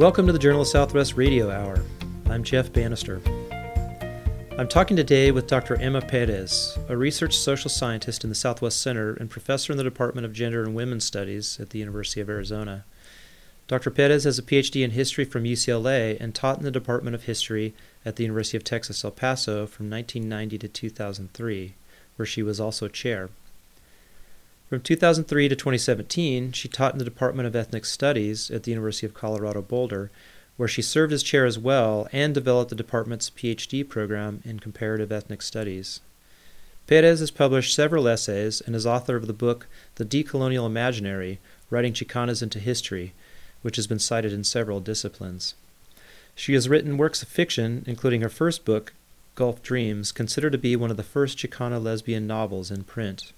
Welcome to the Journal of Southwest Radio Hour. I'm Jeff Banister. I'm talking today with Dr. Emma Perez, a research social scientist in the Southwest Center and professor in the Department of Gender and Women's Studies at the University of Arizona. Dr. Perez has a PhD in history from UCLA and taught in the Department of History at the University of Texas El Paso from 1990 to 2003, where she was also chair. From 2003 to 2017, she taught in the Department of Ethnic Studies at the University of Colorado Boulder, where she served as chair as well and developed the department's PhD program in comparative ethnic studies. Perez has published several essays and is author of the book The Decolonial Imaginary Writing Chicanas into History, which has been cited in several disciplines. She has written works of fiction, including her first book, Gulf Dreams, considered to be one of the first Chicana lesbian novels in print.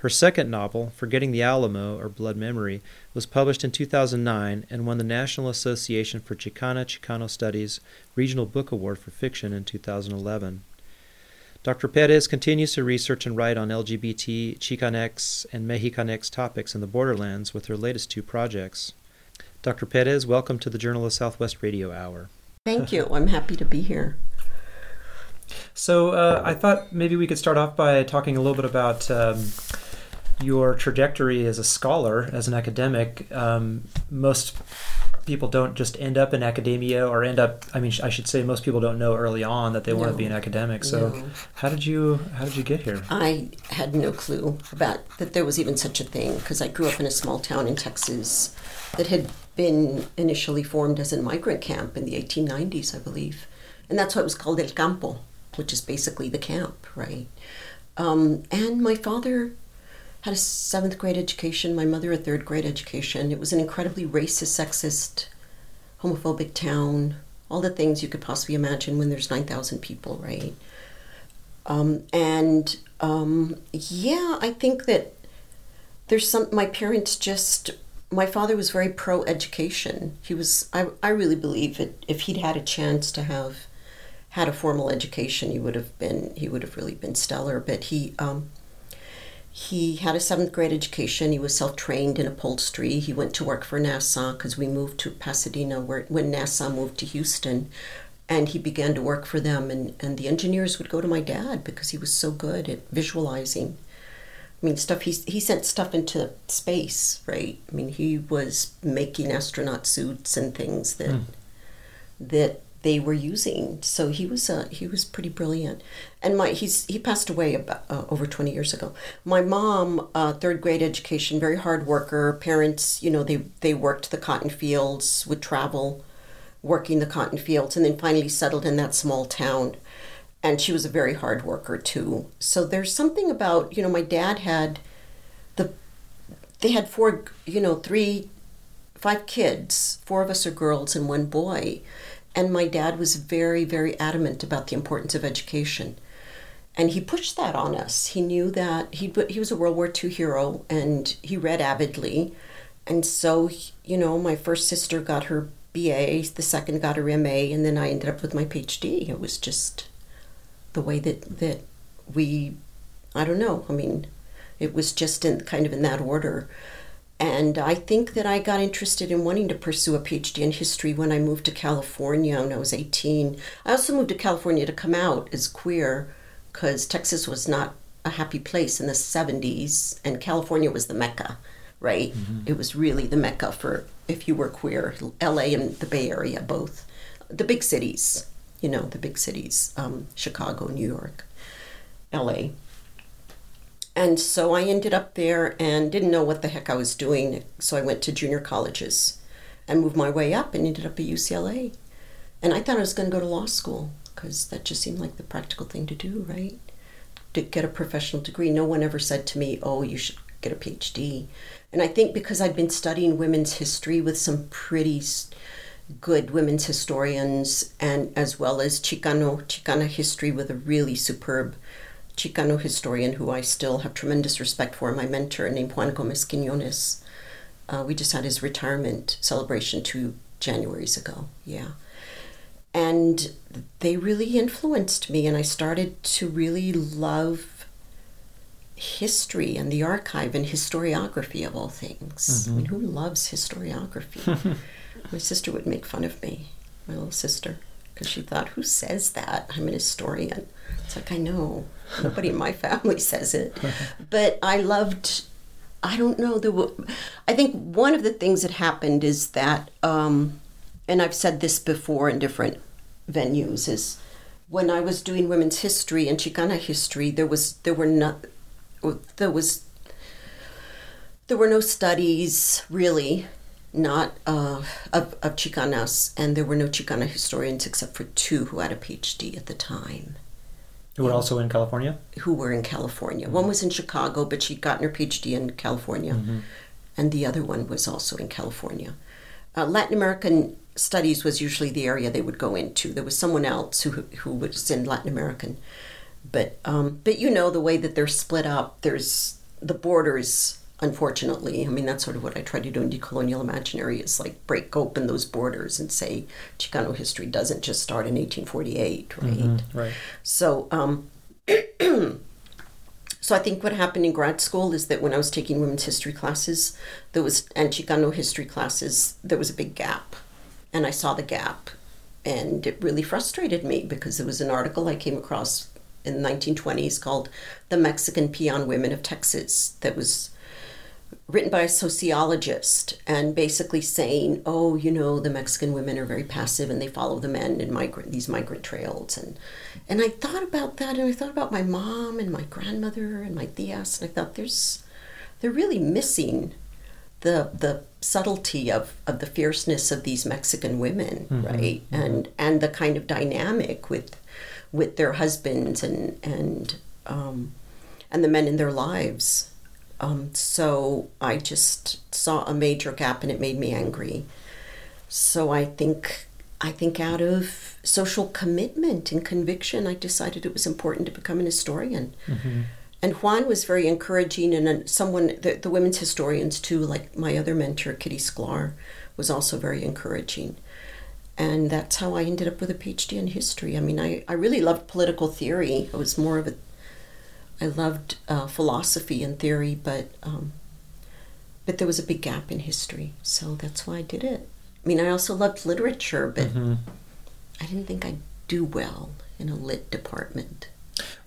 Her second novel, Forgetting the Alamo, or Blood Memory, was published in 2009 and won the National Association for Chicana Chicano Studies Regional Book Award for Fiction in 2011. Dr. Perez continues to research and write on LGBT, Chicanx, and Mexicanx topics in the borderlands with her latest two projects. Dr. Perez, welcome to the Journal of Southwest Radio Hour. Thank you. I'm happy to be here. So, uh, I thought maybe we could start off by talking a little bit about um, your trajectory as a scholar, as an academic, um, most people don't just end up in academia or end up i mean i should say most people don't know early on that they no, want to be an academic. So no. how did you how did you get here? I had no clue about that there was even such a thing because i grew up in a small town in texas that had been initially formed as a migrant camp in the 1890s i believe. And that's why it was called el campo which is basically the camp right? Um, and my father had a seventh grade education, my mother a third grade education. It was an incredibly racist, sexist, homophobic town, all the things you could possibly imagine when there's 9,000 people, right? Um, and um, yeah, I think that there's some, my parents just, my father was very pro education. He was, I, I really believe that if he'd had a chance to have had a formal education, he would have been, he would have really been stellar. But he, um, he had a seventh grade education. He was self trained in upholstery. He went to work for NASA because we moved to Pasadena where, when NASA moved to Houston. And he began to work for them. And, and the engineers would go to my dad because he was so good at visualizing. I mean, stuff he, he sent stuff into space, right? I mean, he was making astronaut suits and things that mm. that they were using. So he was uh, he was pretty brilliant. And my he's he passed away about uh, over 20 years ago. My mom, uh, third grade education, very hard worker. Parents, you know, they they worked the cotton fields, would travel, working the cotton fields, and then finally settled in that small town. And she was a very hard worker too. So there's something about you know my dad had the they had four you know three five kids four of us are girls and one boy and my dad was very, very adamant about the importance of education. And he pushed that on us. He knew that he, he was a World War II hero and he read avidly. And so, you know, my first sister got her BA, the second got her MA, and then I ended up with my PhD. It was just the way that, that we, I don't know, I mean, it was just in kind of in that order. And I think that I got interested in wanting to pursue a PhD in history when I moved to California when I was 18. I also moved to California to come out as queer because Texas was not a happy place in the 70s and California was the mecca, right? Mm-hmm. It was really the mecca for if you were queer. LA and the Bay Area, both. The big cities, you know, the big cities um, Chicago, New York, LA. And so I ended up there and didn't know what the heck I was doing. So I went to junior colleges and moved my way up and ended up at UCLA. And I thought I was going to go to law school because that just seemed like the practical thing to do, right? To get a professional degree. No one ever said to me, oh, you should get a PhD. And I think because I'd been studying women's history with some pretty good women's historians and as well as Chicano, Chicana history with a really superb Chicano historian who I still have tremendous respect for, my mentor named Juan Gomez Quinones. Uh, we just had his retirement celebration two Januaries ago. Yeah. And they really influenced me, and I started to really love history and the archive and historiography of all things. I mean, who loves historiography? my sister would make fun of me, my little sister, because she thought, who says that? I'm an historian. It's like, I know. Nobody in my family says it. But I loved, I don't know, the, I think one of the things that happened is that, um, and I've said this before in different venues, is when I was doing women's history and Chicana history, there was, there were not, there was, there were no studies really not uh, of, of Chicanas, and there were no Chicana historians except for two who had a PhD at the time. Who were also in California? Who were in California. One was in Chicago, but she'd gotten her PhD in California, Mm-hmm. and the other one was also in California. Uh, Latin American studies was usually the area they would go into. There was someone else who who was in Latin American, but um, but you know the way that they're split up. There's the borders unfortunately. I mean, that's sort of what I try to do in decolonial imaginary is like break open those borders and say Chicano history doesn't just start in 1848, right? Right. So, um, so I think what happened in grad school is that when I was taking women's history classes, there was and Chicano history classes, there was a big gap, and I saw the gap, and it really frustrated me because there was an article I came across in the 1920s called "The Mexican Peon Women of Texas" that was written by a sociologist and basically saying, oh, you know, the Mexican women are very passive and they follow the men in migrant these migrant trails and and I thought about that and I thought about my mom and my grandmother and my tias and I thought there's they're really missing the the subtlety of, of the fierceness of these Mexican women, right? And and the kind of dynamic with with their husbands and and um, and the men in their lives. Um, so I just saw a major gap and it made me angry. So I think I think out of social commitment and conviction, I decided it was important to become an historian. And Juan was very encouraging, and someone, the, the women's historians too, like my other mentor, Kitty Sklar, was also very encouraging. And that's how I ended up with a PhD in history. I mean, I, I really loved political theory. I was more of a I loved uh, philosophy and theory, but um, but there was a big gap in history, so that's why I did it. I mean, I also loved literature, but I didn't think I'd do well in a lit department.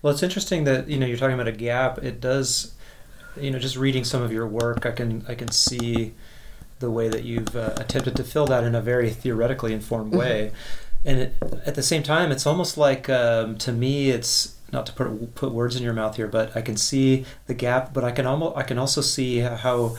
Well, it's interesting that you know you're talking about a gap. It does, you know, just reading some of your work, I can I can see the way that you've uh, attempted to fill that in a very theoretically informed way, and it, at the same time, it's almost like um, to me, it's not to put put words in your mouth here, but I can see the gap, but I can almost I can also see how.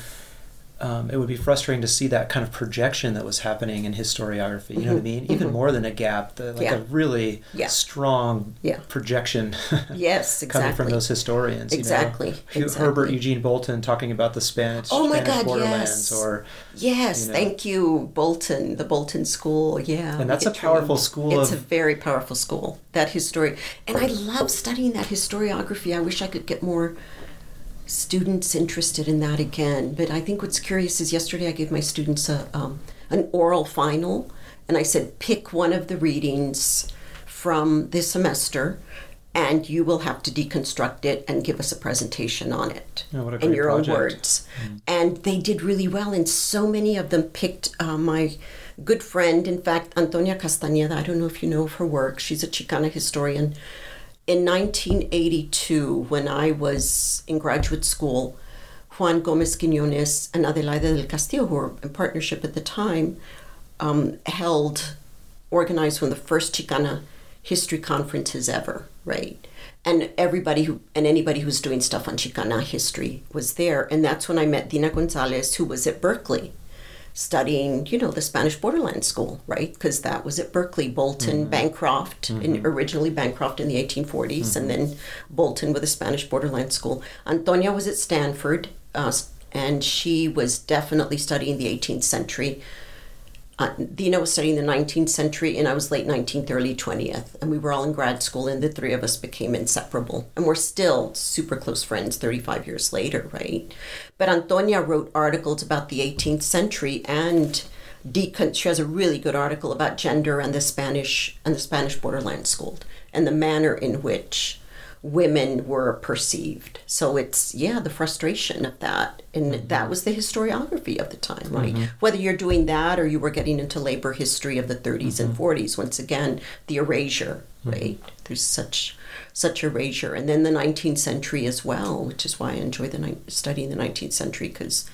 Um, it would be frustrating to see that kind of projection that was happening in historiography. You know what I mean? Even more than a gap, the, like Yeah. a really Yeah. strong Yeah. projection Yes, coming from those historians. Exactly, You know? Exactly. Herbert Eugene Bolton talking about the Spanish, Oh my Spanish God, borderlands, yes. or Yes, you know. thank you, Bolton, the Bolton School. Yeah, And that's a powerful school It's of- a very powerful school. That history, and I love studying that historiography. I wish I could get more students interested in that again. But I think what's curious is yesterday I gave my students a um, an oral final, and I said pick one of the readings from this semester. And you will have to deconstruct it and give us a presentation on it Oh, in your own project. words. And they did really well, and so many of them picked uh, my good friend, in fact, Antonia Castañeda. I don't know if you know of her work. She's a Chicana historian. In 1982, when I was in graduate school, Juan Gomez Quiñones and Adelaida del Castillo, who were in partnership at the time, um, held, organized one of the first Chicana history conferences ever, right? And everybody who and anybody who was doing stuff on Chicana history was there. And that's when I met Deena Gonzalez, who was at Berkeley studying, you know, the Spanish Borderland School, right? Because that was at Berkeley. Bolton, mm-hmm. Bancroft, and mm-hmm. originally Bancroft in the 1840s, and mm-hmm. then Bolton with the Spanish Borderland School. Antonia was at Stanford, uh, and she was definitely studying the 18th century. Uh, Deena was studying the 19th century, and I was late 19th, early 20th. And we were all in grad school, and the three of us became inseparable. And we're still super close friends 35 years later, right? But Antonia wrote articles about the 18th century, and decon- she has a really good article about gender and the Spanish and the Spanish borderland school, and the manner in which women were perceived. So it's yeah, the frustration of that, and Mm-hmm. that was the historiography of the time, right? Whether you're doing that or you were getting into labor history of the 30s and Mm-hmm. 40s, once again, the erasure, right? There's such such erasure, and then the 19th century as well, which is why I enjoy the ni- studying the 19th century because.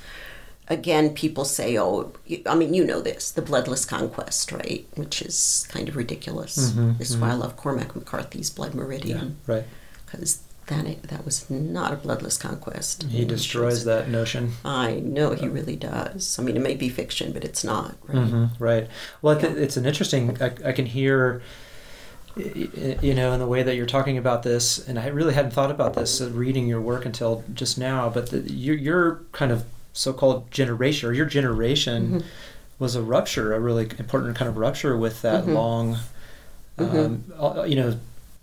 Again, people say, "Oh, I mean, you know this, the bloodless conquest, right?" Which is kind of ridiculous. Mm-hmm, This is why I love Cormac McCarthy's Blood Meridian Right. Because that that was not a bloodless conquest. He destroys that notion. I know he really does. I mean, it may be fiction, but it's not. Right? hmm right. Well, Yeah. it's an interesting. I, I can hear, you know, in the way that you're talking about this, and I really hadn't thought about this uh, reading your work until just now. But the, your your kind of so-called generation, or your generation, Mm-hmm. was a rupture, a really important kind of rupture with that Mhm. long, um, uh, you know.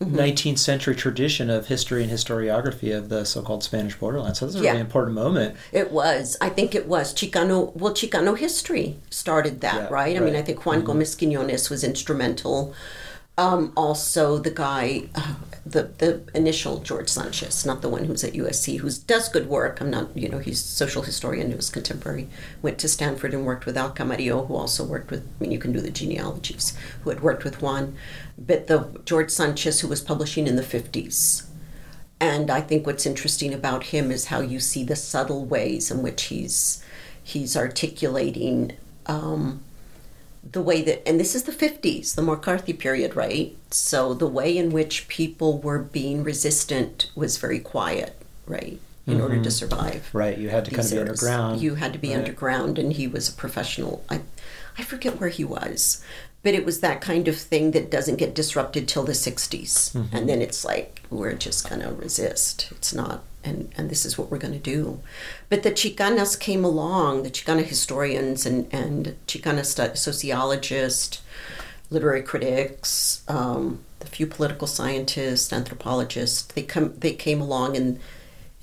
Mm-hmm. 19th century tradition of history and historiography of the so-called Spanish borderlands. So that's a Yeah. really important moment. It was. I think it was Chicano. Well, Chicano history started that, Yeah, right? I mean. I think Juan Gomez Quinones was instrumental. Um, also, the guy, uh, the the initial George Sanchez, not the one who's at USC, who does good work. I'm not, you know, he's social historian who was contemporary. Went to Stanford and worked with Al Camarillo, who also worked with. I mean, you can do the genealogies. Who had worked with Juan, but the George Sanchez, who was publishing in the 50s. And I think what's interesting about him is how you see the subtle ways in which he's he's articulating um, the way that, and this is the 50s, the McCarthy period, right? So the way in which people were being resistant was very quiet, right? In order to survive. Right. You had to kind of be underground. You had to be Right. underground, and he was a professional. I, I forget where he was, but it was that kind of thing that doesn't get disrupted till the 60s, Mm-hmm. and then it's like we're just gonna resist. It's not, and and this is what we're gonna do. But the Chicanas came along, the Chicana historians and and Chicana stu- sociologists, literary critics, um, the few political scientists, anthropologists. They come, they came along in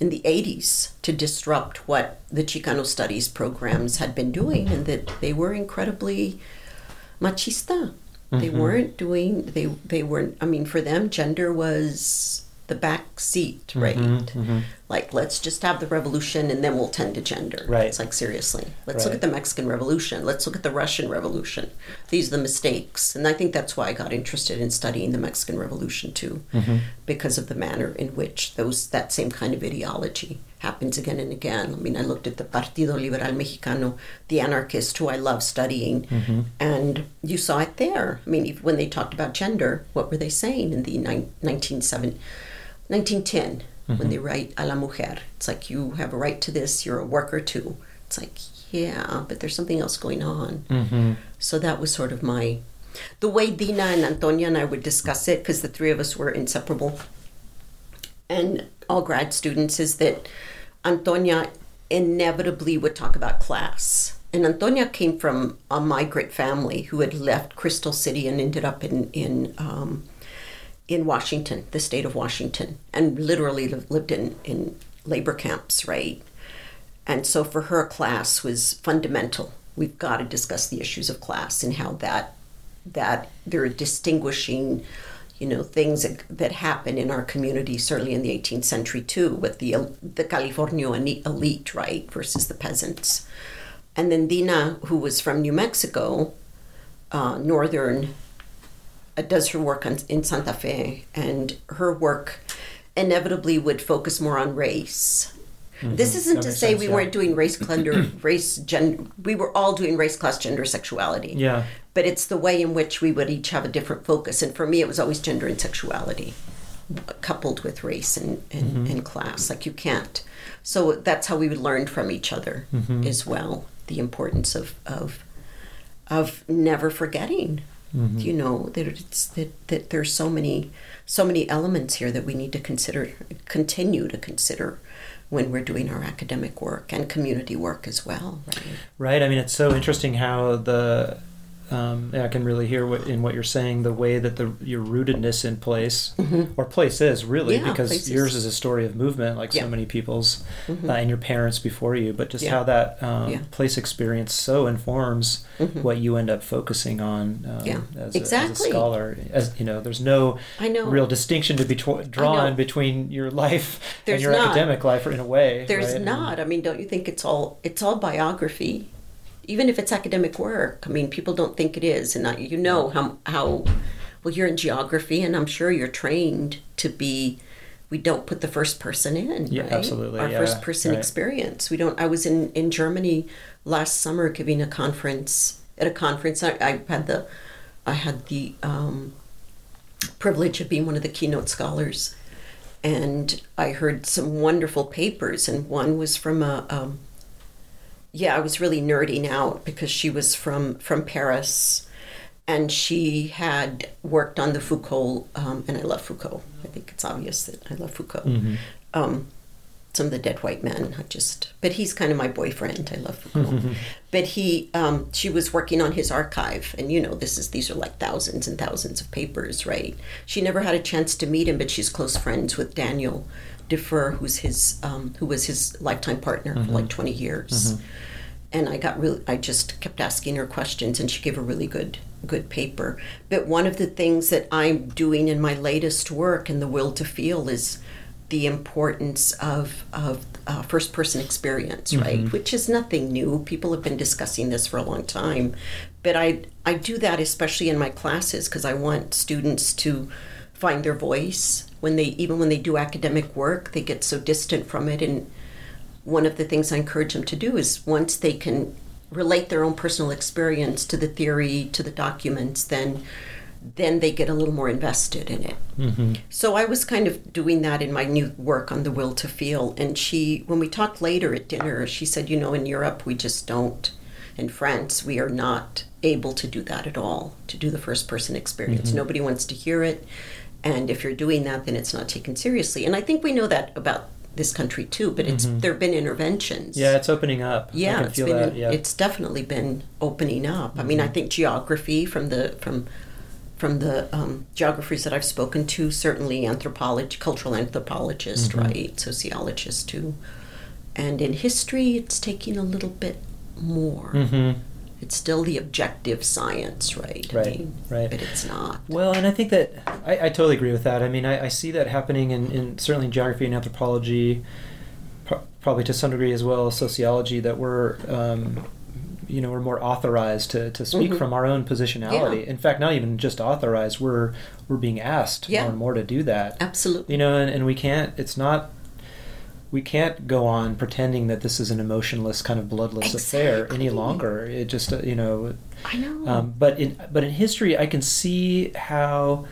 in the 80s to disrupt what the Chicano studies programs had been doing, and that they were incredibly machista. They weren't doing they they weren't. I mean, for them, gender was the back seat, mm-hmm, right? Mm-hmm. Like, let's just have the revolution, and then we'll tend to gender. Right. It's like seriously, let's look at the Mexican Revolution. Let's look at the Russian Revolution. These are the mistakes, and I think that's why I got interested in studying the Mexican Revolution too, mm-hmm. because of the manner in which those that same kind of ideology happens again and again. I mean, I looked at the Partido Liberal Mexicano, the anarchist who I love studying, and you saw it there. I mean, when they talked about gender, what were they saying in the nine- 1970 1910 when they write a la mujer? It's like you have a right to this, you're a worker too. It's like, yeah, but there's something else going on. Mm-hmm. So that was sort of my. The way Deena and Antonia and I would discuss it, because the three of us were inseparable, and all grad students, is that Antonia inevitably would talk about class. And Antonia came from a migrant family who had left Crystal City and ended up in in um, in Washington, the state of Washington, and literally lived in in labor camps, right? And so for her, class was fundamental. We've got to discuss the issues of class and how that that there are distinguishing, you know, things that, that happen in our community, certainly in the 18th century too, with the the California elite, right, versus the peasants. And then Deena, who was from New Mexico, uh, northern, Uh, does her work on, in Santa Fe, and her work inevitably would focus more on race. Mm-hmm. This isn't That to say sense, we yeah. weren't doing race, gender, race, gen. We were all doing race, class, gender, sexuality Yeah. but it's the way in which we would each have a different focus. And for me, it was always gender and sexuality uh, coupled with race and, and, mm-hmm. and class. Like you can't. So that's how we would learn from each other mm-hmm. as well. The importance of, of, of never forgetting. Mm-hmm. You know that it's that, that there's so many so many elements here that we need to consider continue to consider when we're doing our academic work and community work as well, right? Right. I mean, it's so interesting how the um, I can really hear what in what you're saying. The way that the your rootedness in place Mhm. or place is really Yeah, because place is- yours is a story of movement, like Yeah. so many people's, Mhm. uh, and your parents before you. But just Yeah. how that um, place experience so informs Mhm. what you end up focusing on um, as, a, as a scholar. As you know, there's no I know. real distinction to be tw- drawn between your life There's and your not. academic life, in a way. There's right? not. I mean, don't you think it's all it's all biography? Even if it's academic work, I mean, people don't think it is, and I, you know how how well you're in geography, and I'm sure you're trained to be. We don't put the first person in, Yeah, right? absolutely, Our yeah, first person right. experience. We don't. I was in in Germany last summer giving a conference at a conference. I, I had the I had the um, privilege of being one of the keynote scholars and I heard some wonderful papers, and one was from a. Um, yeah, I was really nerding out because she was from from Paris, and she had worked on the Foucault, um, and I love Foucault. I think it's obvious that I love Foucault. Mhm. Um, some of the dead white men, I just, but he's kind of my boyfriend. I love Foucault. but he, um, she was working on his archive, and you know, this is these are like thousands and thousands of papers, right? She never had a chance to meet him, but she's close friends with Daniel Defert, who's his, um, who was his lifetime partner for like twenty years. And I got really, I just kept asking her questions, and she gave a really good, good paper. But one of the things that I'm doing in my latest work, in the will to feel, is the importance of of uh, first person experience, right? Which is nothing new. People have been discussing this for a long time, but I I do that especially in my classes because I want students to find their voice when they even when they do academic work, they get so distant from it and one of the things I encourage them to do is once they can relate their own personal experience to the theory, to the documents, then then they get a little more invested in it. Mhm. So I was kind of doing that in my new work on the will to feel. And she, when we talked later at dinner, she said, you know, in Europe we just don't. In France, we are not able to do that at all. To do the first person experience, nobody wants to hear it. And if you're doing that, then it's not taken seriously. And I think we know that about this country too. But it's there have been interventions. Yeah, it's opening up. I Yeah, can it's feel been that. Yeah. Mm-hmm. it's definitely been opening up. I mean, I think geography from the from from the um, geographers that I've spoken to, certainly anthropology, cultural anthropologist, Mm-hmm. right, sociologist too, and in history, it's taking a little bit more. It's still the objective science, right? I Right, mean, right. But it's not. Well, and I think that I, I totally agree with that. I mean, I, I see that happening in, in certainly in geography and anthropology, pro- probably to some degree as well as sociology. That we're, um, you know, we're more authorized to, to speak Mhm. from our own positionality. Yeah. In fact, not even just authorized. We're we're being asked Yeah. more and more to do that. Absolutely. You know, and, and we can't. It's not. We can't go on pretending that this is an emotionless kind of bloodless affair any longer. It just, uh, you know, I know. um, but in but in history, I can see how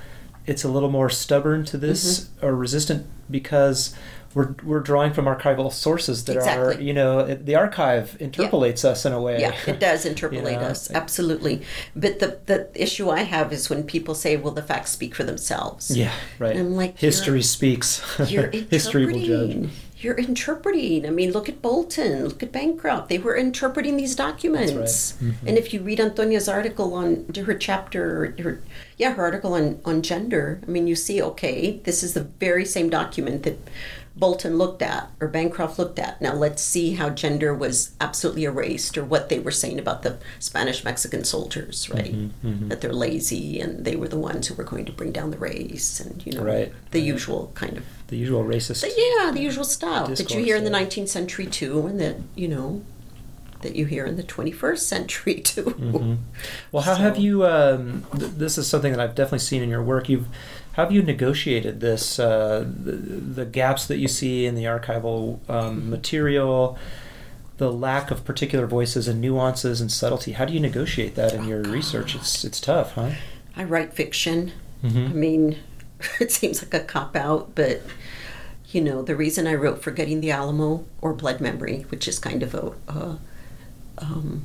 it's a little more stubborn to this Mm-hmm. or resistant because we're we're drawing from archival sources that are you know the archive interpolates us in a way. Yeah, it does interpolate You know, us, absolutely. But the the issue I have is when people say, "Well, the facts speak for themselves." yeah, right. And I'm like, history speaks. History will judge. You're interpreting. I mean, look at Bolton. Look at Bancroft. They were interpreting these documents. Mm-hmm. And if you read Antonia's article on her chapter, her yeah, her article on on gender. I mean, you see, okay, this is the very same document that Bolton looked at or Bancroft looked at. Now let's see how gender was absolutely erased or what they were saying about the Spanish Mexican soldiers, right? Mm-hmm, That they're lazy and they were the ones who were going to bring down the race and you know Right, the right. usual kind of The usual racist. but yeah, the usual stuff that you hear in the 19th century too, and that you know that you hear in the 21st century too. Mhm. Well, how have you? Um, th- this is something that I've definitely seen in your work. You've how have you negotiated this uh, the, the gaps that you see in the archival um, material, the lack of particular voices and nuances and subtlety? How do you negotiate that in Oh, your research? It's it's tough, huh? I write fiction. Mhm. I mean, it seems like a cop out, but you know, the reason I wrote Forgetting the Alamo or Blood Memory, which is kind of a, a um,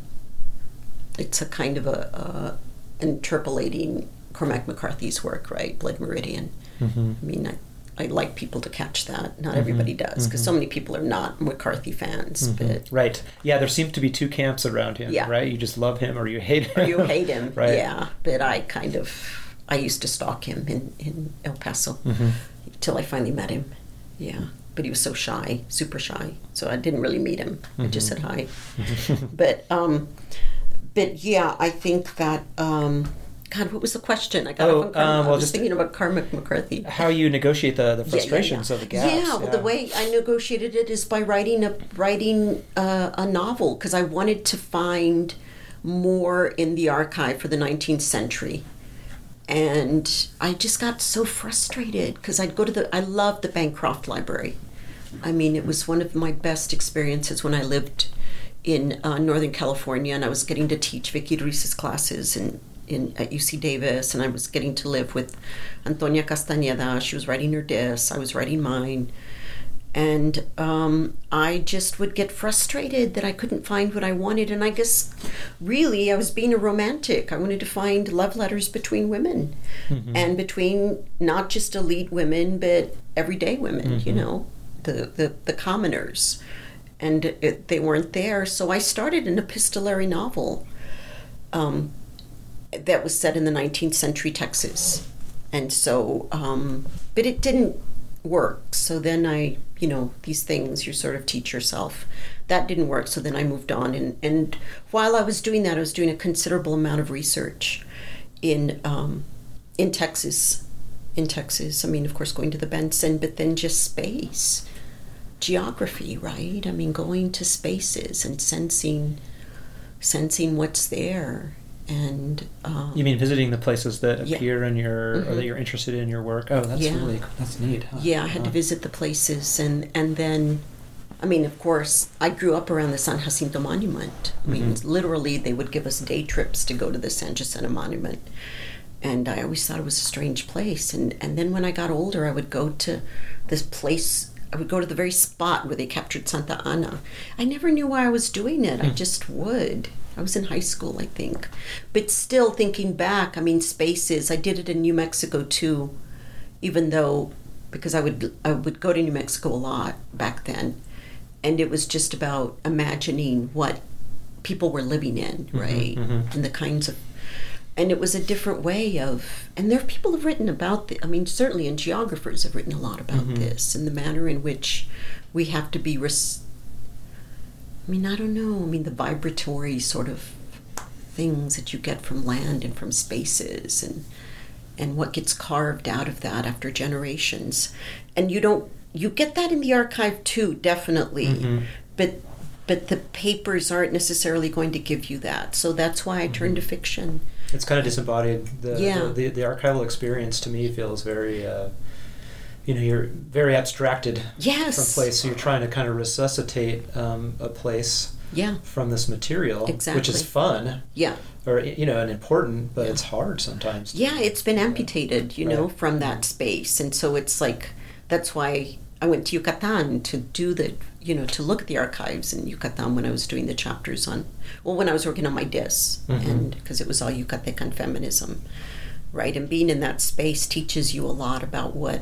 it's a kind of a, a interpolating Cormac McCarthy's work, right? Blood Meridian. Mhm. I mean, I I like people to catch that. Not everybody does because so many people are not McCarthy fans, but Right. Yeah, there seem to be two camps around him, Yeah. right? You just love him or you hate him. you hate him. right. Yeah, but I kind of I used to stalk him in in El Paso Mm-hmm. till I finally met him. Yeah, but he was so shy, super shy. So I didn't really meet him. I just said hi. but um, but yeah, I think that um, God, what was the question? I got Oh, off on um, I well, was just- thinking about Cormac McCarthy. How you negotiate the, the Yeah, yeah, frustrations yeah. of the gaps. Yeah, well, the way I negotiated it is by writing a writing uh, a novel because I wanted to find more in the archive for the 19th century, and I just got so frustrated because I'd go to the I loved the Bancroft Library. I mean, it was one of my best experiences when I lived in uh, Northern California, and I was getting to teach Vicki Ruiz's classes in, in at UC Davis, and I was getting to live with Antonia Castañeda. She was writing her disc, I was writing mine, and um, I just would get frustrated that I couldn't find what I wanted. And I guess, really, I was being a romantic. I wanted to find love letters between women, and between not just elite women, but everyday women. You know, the the, the commoners and it, they weren't there. So I started an epistolary novel um, that was set in the 19th century Texas. And so, um, but it didn't work. So then I, you know, these things you sort of teach yourself. That didn't work. So then I moved on. And, and while I was doing that, I was doing a considerable amount of research in, um, in Texas. In Texas, I mean, of course, going to the Benson, but then just space geography, right? I mean, going to spaces and sensing, sensing what's there, and um, You mean visiting the places that Yeah. appear in your or Mhm. that you're interested in your work? Oh, that's Yeah. really that's neat. Huh? yeah, I had to visit the places, and and then, I mean, of course, I grew up around the San Jacinto Monument. I mean, Mhm. literally, they would give us day trips to go to the San Jacinto Monument, and I always thought it was a strange place. And and then when I got older, I would go to this place. I would go to the very spot where they captured Santa Anna. I never knew why I was doing it. I just would. I was in high school, I think. But still thinking back, I mean, spaces. I did it in New Mexico too, even though because I would I would go to New Mexico a lot back then, and it was just about imagining what people were living in, right, mhm. and the kinds of and it was a different way of and there are people who've written about the i mean certainly and geographers have written a lot about Mhm. this and the manner in which we have to be res- i mean i don't know i mean the vibratory sort of things that you get from land and from spaces and and what gets carved out of that after generations and you don't you get that in the archive too definitely Mhm. but but the papers aren't necessarily going to give you that so that's why i turned to fiction It's kind of disembodied. The, Yeah. the, the the archival experience to me feels very. Uh, you know, you're very abstracted yes. from place, so you're trying to kind of resuscitate um, a place yeah. from this material, which is fun. Yeah. Or you know and important, but Yeah. it's hard sometimes. to- yeah it's been amputated you know from that space. And so it's like that's why i went to yucatan to do the you know to look at the archives in yucatan when i was doing the chapters on well when i was working on my dis Mhm. and because it was all yucatecan feminism right? And being in that space teaches you a lot about what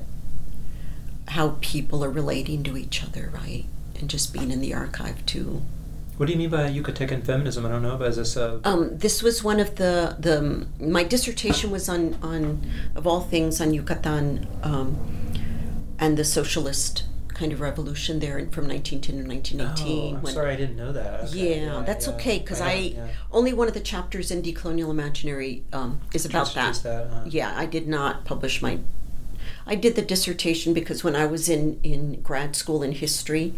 how people are relating to each other right and just being in the archive too What do you mean by Yucatecan feminism? I don't know. But is this a Um, this was one of the the my dissertation was on on of all things on Yucatan um, and the socialist kind of revolution there in- from 1910 to 1918. Oh, I'm when- sorry, I didn't know that. Okay, Yeah, that's yeah. okay because I, yeah. only one of the chapters in Decolonial Imaginary um, is about that. That, huh? Yeah, I did not publish my. I did the dissertation because when I was in in grad school in history,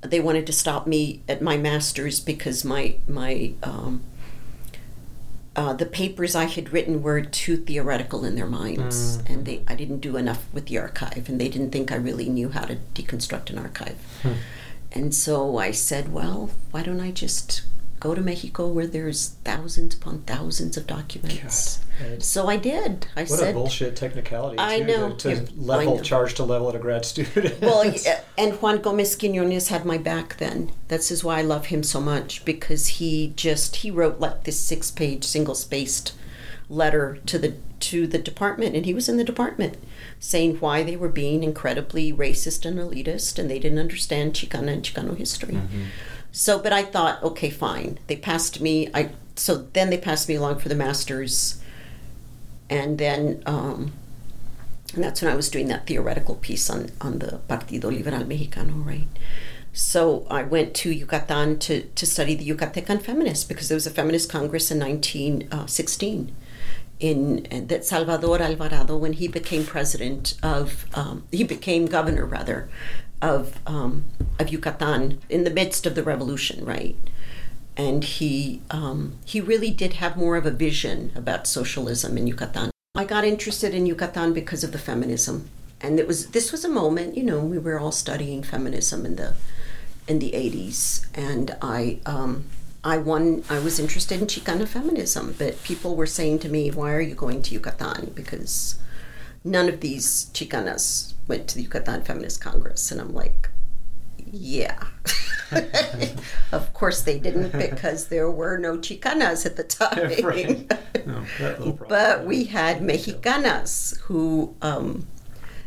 they wanted to stop me at my master's because my my um, uh, the papers I had written were too theoretical in their minds, Mm. and they I didn't do enough with the archive, and they didn't think I really knew how to deconstruct an archive. Hmm. And so I said, well, why don't I just go to Mexico where there's thousands upon thousands of documents? God, So I did. I What said, a bullshit technicality. I too, know. To, to I level, know. charge to level at a grad student. well, and Juan Gomez Quinones had my back then. That's is why I love him so much because he just he wrote like this six-page single-spaced letter to the to the department, and he was in the department saying why they were being incredibly racist and elitist, and they didn't understand Chicana and Chicano history. Mm-hmm. So, but I thought, okay, fine. They passed me. I so then they passed me along for the masters, and then um, and that's when I was doing that theoretical piece on on the Partido Liberal Mexicano, right? So I went to Yucatan to, to study the Yucatecan feminists because there was a feminist congress in 1916 in, in that Salvador Alvarado, when he became president of, um, he became governor rather, of um, of Yucatan in the midst of the revolution, right? And he um, he really did have more of a vision about socialism in Yucatan. I got interested in Yucatan because of the feminism, and it was this was a moment, you know, we were all studying feminism in the in the 80s and i um, i won i was interested in chicana feminism but people were saying to me why are you going to yucatan because none of these chicanas went to the yucatan feminist congress. And i'm like yeah. Of course they didn't because there were no chicanas at the time. Right. No, but we had mexicanas who um,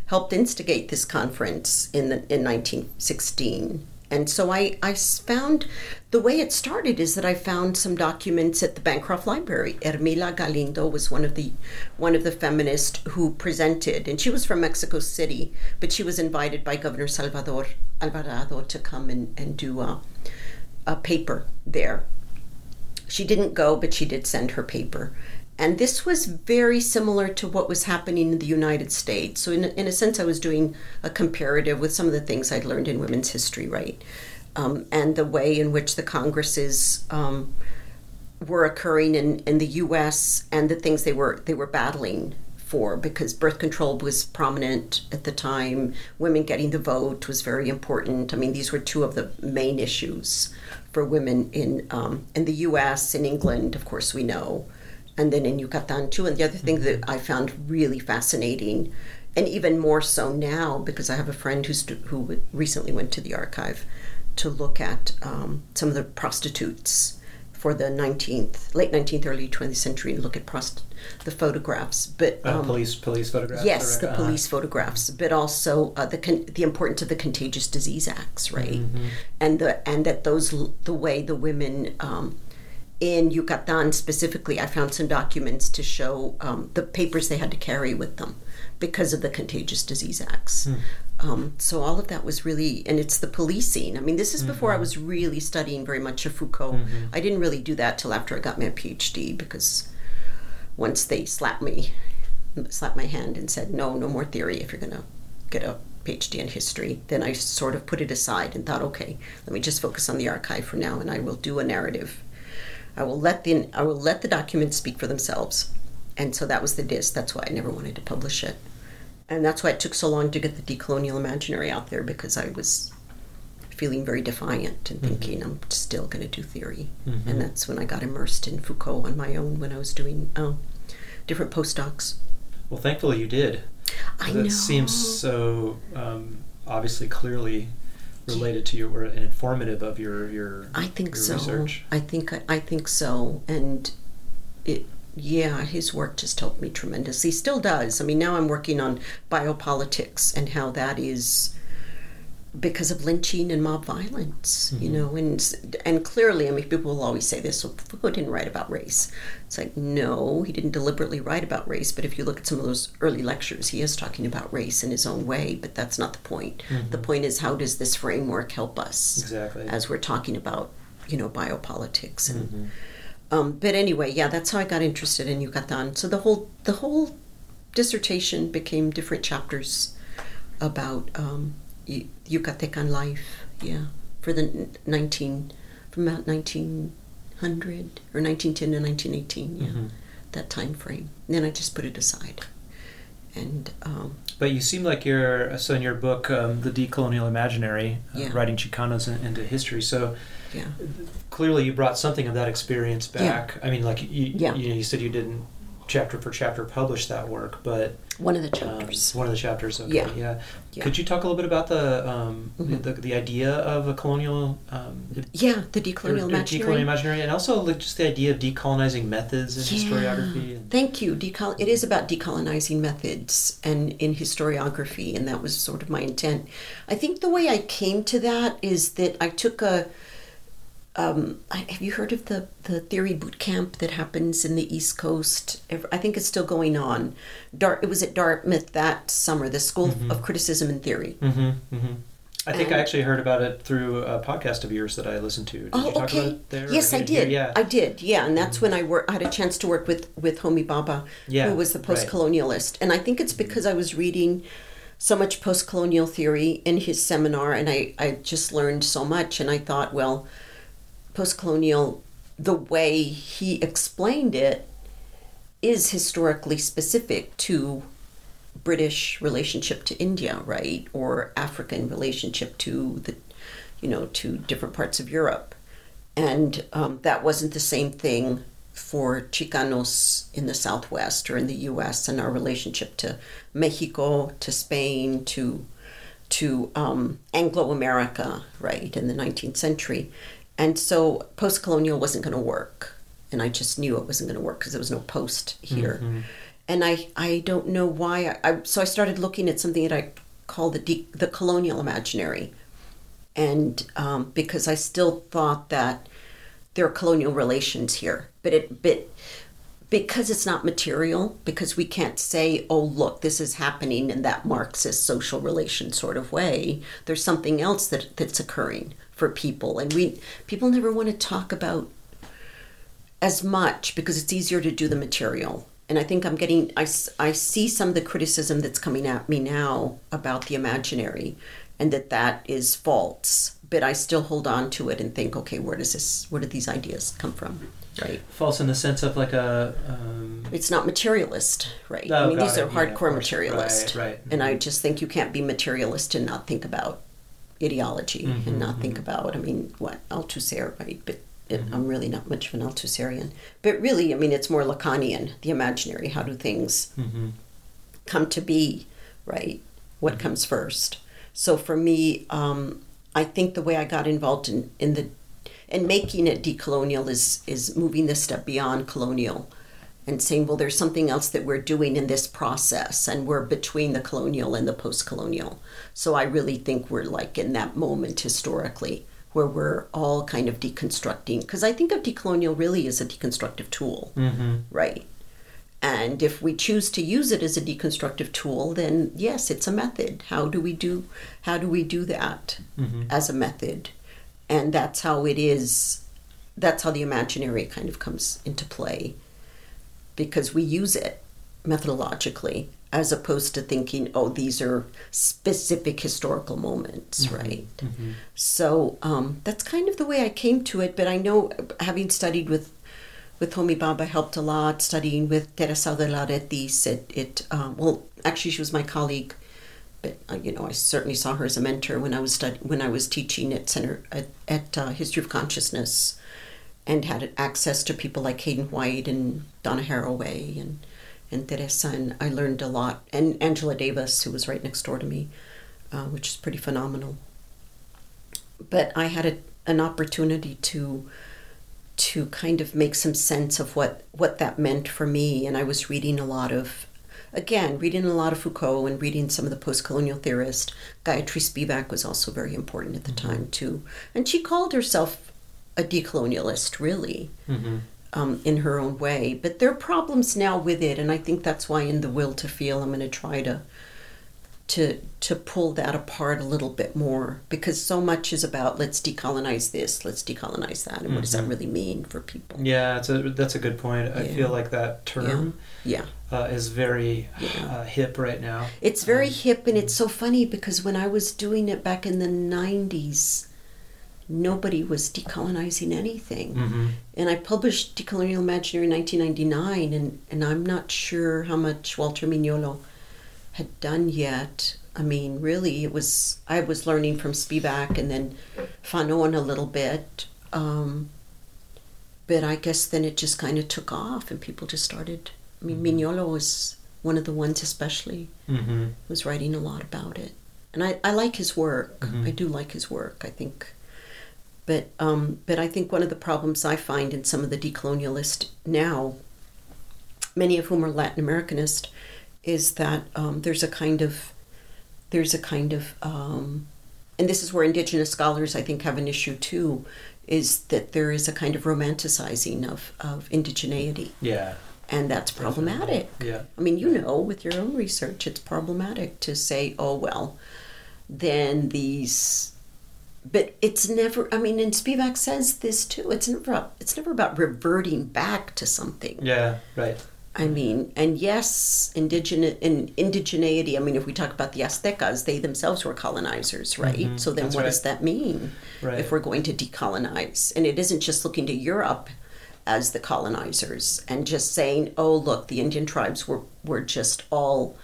helped instigate this conference in the, in 1916 and so I, I found the way it started is that I found some documents at the Bancroft Library. Hermila Galindo was one of the one of the feminists who presented, and she was from Mexico City, but she was invited by Governor Salvador Alvarado to come and, and do a, a paper there. She didn't go, but she did send her paper. And this was very similar to what was happening in the United States. So, in, in a sense, I was doing a comparative with some of the things I'd learned in women's history, right? Um, and the way in which the Congresses um, were occurring in, in the U.S. and the things they were they were battling for, because birth control was prominent at the time. Women getting the vote was very important. I mean, these were two of the main issues for women in um, in the U.S. In England, of course, we know and then in Yucatan too. And the other thing that I found really fascinating, and even more so now, because I have a friend who's, who recently went to the archive to look at um, some of the prostitutes for the 19th, late 19th, early 20th century, and look at prost- the photographs. But Uh, um, police police photographs. Yes, the uh, police photographs, but also uh, the con- the importance of the Contagious Disease Acts, right? And the and that those the way the women um, in Yucatan specifically, I found some documents to show um, the papers they had to carry with them because of the Contagious Disease Acts. Um, so all of that was really, and it's the policing. I mean, this is before I was really studying very much of Foucault. I didn't really do that till after I got my PhD because once they slapped me, slapped my hand and said, "No, no more theory. If you're gonna get a PhD in history," then I sort of put it aside and thought, "Okay, let me just focus on the archive for now, and I will do a narrative. I will let the I will let the documents speak for themselves." And so that was the disc. That's why I never wanted to publish it, and that's why it took so long to get the decolonial imaginary out there because I was feeling very defiant and thinking I'm still going to do theory. And that's when I got immersed in Foucault on my own when I was doing uh, different postdocs. Well, thankfully you did. I that know. seems so um, obviously clearly related to your and informative of your your I think your so. research. I think I think so, and it. Yeah, his work just helped me tremendously. Still does. I mean, now I'm working on biopolitics and how that is because of lynching and mob violence. You know, and and clearly, I mean, people will always say this. So Foucault didn't write about race. It's like no, he didn't deliberately write about race. But if you look at some of those early lectures, he is talking about race in his own way. But that's not the point. The point is how does this framework help us? Exactly. as we're talking about, you know, biopolitics and. Um, but anyway, yeah, that's how I got interested in Yucatan. So the whole the whole dissertation became different chapters about um, Yucatecan life. Yeah, for the nineteen from about nineteen hundred or nineteen ten to nineteen eighteen. Yeah, Mhm. that time frame. then I just put it aside, and um, But you seem like you're so in your book, um, the decolonial imaginary, uh, Yeah. writing Chicanos in, into history. So yeah. clearly, you brought something of that experience Yeah. back. I mean, like you, Yeah. you, know, you said you didn't chapter for chapter publish that work, but One of the um, chapters. one of the chapters. Okay, Yeah. yeah. Yeah. Could you talk a little bit about the um, Mhm. the, the idea of a colonial um, yeah, the decolonial or imaginary. decolonial imaginary, and also like just the idea of decolonizing methods in historiography? And, Thank you. Decol- it is about decolonizing methods and in historiography, and that was sort of my intent. I think the way I came to that is that I took a. Um, I, have you heard of the, the theory boot camp that happens in the East Coast? I think it's still going on. Dart, it was at Dartmouth that summer, the School Mhm. of Criticism and Theory. hmm hmm I think I actually heard about it through a podcast of yours that I listened to. Did oh, you talk okay. about it there? Yes, I did Yeah. I did. Yeah, and that's when I work. I had a chance to work with with Homi Bhabha, Yeah, who was the right. post-colonialist, and I think it's because I was reading so much post-colonial theory in his seminar, and I I just learned so much, and I thought, well, post-colonial, the way he explained it, is historically specific to British relationship to India, right, or African relationship to the, you know, to different parts of Europe, and um, that wasn't the same thing for Chicanos in the Southwest or in the U.S. and our relationship to Mexico, to Spain, to to um, Anglo America, right, in the 19th century. And so post colonial wasn't going to work. And I just knew it wasn't going to work because there was no post here. Mhm. And I, I don't know why. I, I, so I started looking at something that I call the, de- the colonial imaginary. And um, because I still thought that there are colonial relations here. But it, but because it's not material, because we can't say, oh, look, this is happening in that Marxist social relation sort of way, there's something else that, that's occurring for people. And we people never want to talk about as much because it's easier to do the material. And I think I'm getting, i, I see some of the criticism that's coming at me now about the imaginary and that that is false. But I still hold on to it and think, okay, where does this, where do these ideas come from? Right. False in the sense of like a. Um, It's not materialist, right? Oh, I mean, these it. are hardcore course. materialist. Right, right. And I just think you can't be materialist and not think about ideology Mhm, and not think mhm. about, I mean, what, Althusser, right? But it, Mhm. I'm really not much of an Althusserian. But really, I mean, it's more Lacanian, the imaginary. How do things hmm come to be, right? What Mhm. comes first? So for me, um, I think the way I got involved in, in the and making it decolonial is is moving this step beyond colonial and saying, well, there's something else that we're doing in this process, and we're between the colonial and the post-colonial. So I really think we're like in that moment historically where we're all kind of deconstructing, because I think of decolonial really as a deconstructive tool hmm right? And if we choose to use it as a deconstructive tool, then yes, it's a method. How do we do how do we do that hmm as a method? And that's how it is that's how the imaginary kind of comes into play because we use it methodologically as opposed to thinking, oh, these are specific historical moments, right? hmm So um, that's kind of the way I came to it. But I know, having studied with with Homi Bhabha helped a lot. Studying with Teresa de Lauretis, it, it um, well, actually, she was my colleague, but uh, you know, I certainly saw her as a mentor when I was stud- when I was teaching at Center at, at uh, History of Consciousness, and had access to people like Hayden White and Donna Haraway and and Teresa, and I learned a lot. And Angela Davis, who was right next door to me, uh, which is pretty phenomenal. But I had a, an opportunity to to kind of make some sense of what what that meant for me. And I was reading a lot of again reading a lot of Foucault and reading some of the post-colonial theorists Gayatri Spivak was also very important at the time too. And she called herself a decolonialist really hmm um, in her own way but there are problems now with it and I think that's why in the will to feel I'm going to try to to to pull that apart a little bit more because so much is about let's decolonize this, let's decolonize that, and what does that Mhm. really mean for people? Yeah, it's a, that's a good point. I feel like that term Yeah, uh, is very Yeah. uh, hip right now. it's very Um, hip, and it's so funny because when I was doing it back in the '90s, nobody was decolonizing anything, hmm and I published Decolonial Imaginary in 1999, and and I'm not sure how much Walter Mignolo had done yet. I mean, really, it was I was learning from Spivak and then Fanon a little bit, um, but I guess then it just kind of took off and people just started I mean, Mignolo was one of the ones, especially, Mm-hmm. was writing a lot about it. And I, I like his work. Mhm. I do like his work. I think, but um, but I think one of the problems I find in some of the decolonialists now, many of whom are Latin Americanist, is that um, there's a kind of there's a kind of um, and this is where indigenous scholars I think have an issue too, is that there is a kind of romanticizing of of indigeneity, Yeah. and that's problematic. Yeah. I mean, you know, with your own research, it's problematic to say, oh, well, then these. But it's never. I mean, and Spivak says this too. It's never. About, it's never about reverting back to something. Yeah. Right. I mean, and yes, indigenous in indigeneity. I mean, if we talk about the Aztecas, they themselves were colonizers, right? Mhm, So then, that's what right. does that mean Right. if we're going to decolonize? And it isn't just looking to Europe as the colonizers and just saying, "Oh, look, the Indian tribes were were just all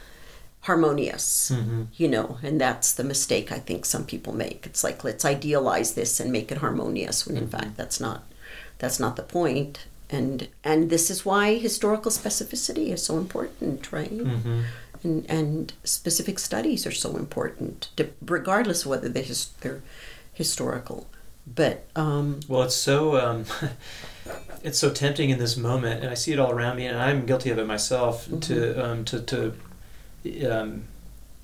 harmonious," Mhm. you know. And that's the mistake I think some people make. It's like let's idealize this and make it harmonious, when in Mm-hmm. fact that's not that's not the point. And and this is why historical specificity is so important, right? Mm-hmm. And and specific studies are so important, to, regardless of whether they're, his, they're historical. But um, Well, it's so um, it's so tempting in this moment, and I see it all around me, and I'm guilty of it myself. To um, to to um,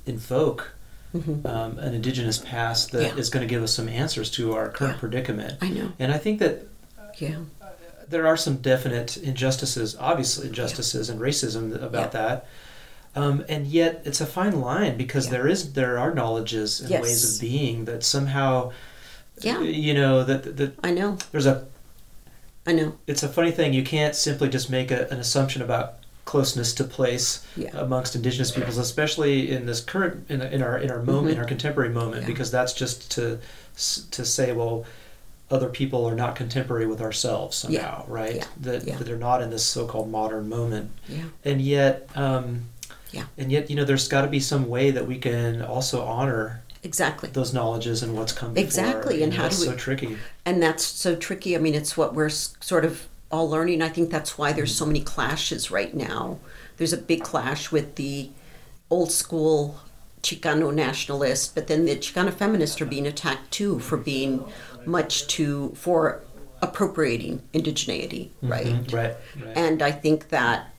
invoke mhm, um, an indigenous past that is Yeah. going to give us some answers to our current Yeah. predicament. I know, And I think that yeah, there are some definite injustices, obviously injustices and racism about that. Um, and yet it's a fine line because Yeah. there is there are knowledges and Yes. ways of being that somehow Yeah. you know that that I know, there's a I know, it's a funny thing you can't simply just make a, an assumption about closeness to place Yeah. amongst indigenous peoples especially in this current in, in our in our moment in Mhm. our contemporary moment Yeah. because that's just to to say well other people are not contemporary with ourselves somehow right Yeah. That, Yeah. that they're not in this so-called modern moment yeah, and yet um Yeah. and yet you know there's got to be some way that we can also honor exactly. those knowledges and what's come before Exactly, You and how do we- so tricky and that's so tricky. I mean, it's what we're sort of all learning. I think that's why there's so many clashes right now. There's a big clash with the old school Chicano nationalists, but then the Chicano feminists are being attacked too for being much too for appropriating indigeneity, right? Mhm. right right And I think that,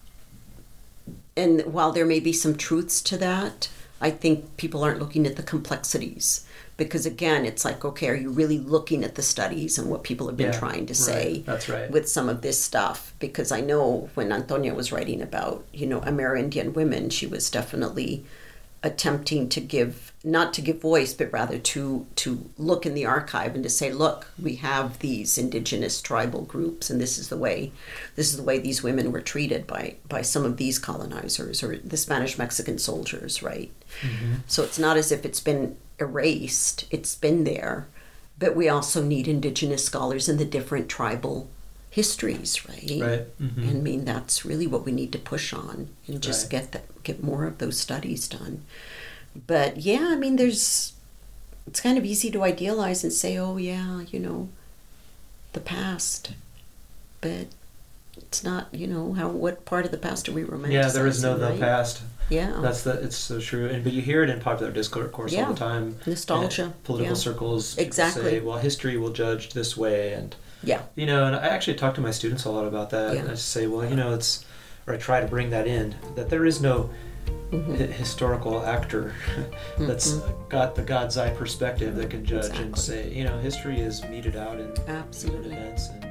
and while there may be some truths to that, I think people aren't looking at the complexities. Because again, it's like, okay, are you really looking at the studies and what people have been Yeah, trying to right. say That's right. with some of this stuff? Because I know when Antonia was writing about, you know, Amerindian women, she was definitely attempting to give not to give voice but rather to to look in the archive and to say look we have these indigenous tribal groups and this is the way this is the way these women were treated by by some of these colonizers or the Spanish Mexican soldiers right mm-hmm. so it's not as if it's been erased it's been there but we also need indigenous scholars in the different tribal histories right Right. Mhm. and I mean that's really what we need to push on and just Right. get that, get more of those studies done. But yeah, I mean there's it's kind of easy to idealize and say, "Oh yeah, you know, the past." But it's not, you know, how what part of the past are we romanticizing? yeah there is no the right? past Yeah. That's the. It's so true, and but you hear it in popular discourse all the time. Nostalgia, Political yeah. circles Exactly. say, "Well, history will judge this way," and yeah. you know, and I actually talk to my students a lot about that. Yeah. And I say, "Well, you know, it's," or I try to bring that in that there is no Mhm. historical actor that's got the God's eye perspective that can judge and say, you know, history is meted out in human Absolutely. events and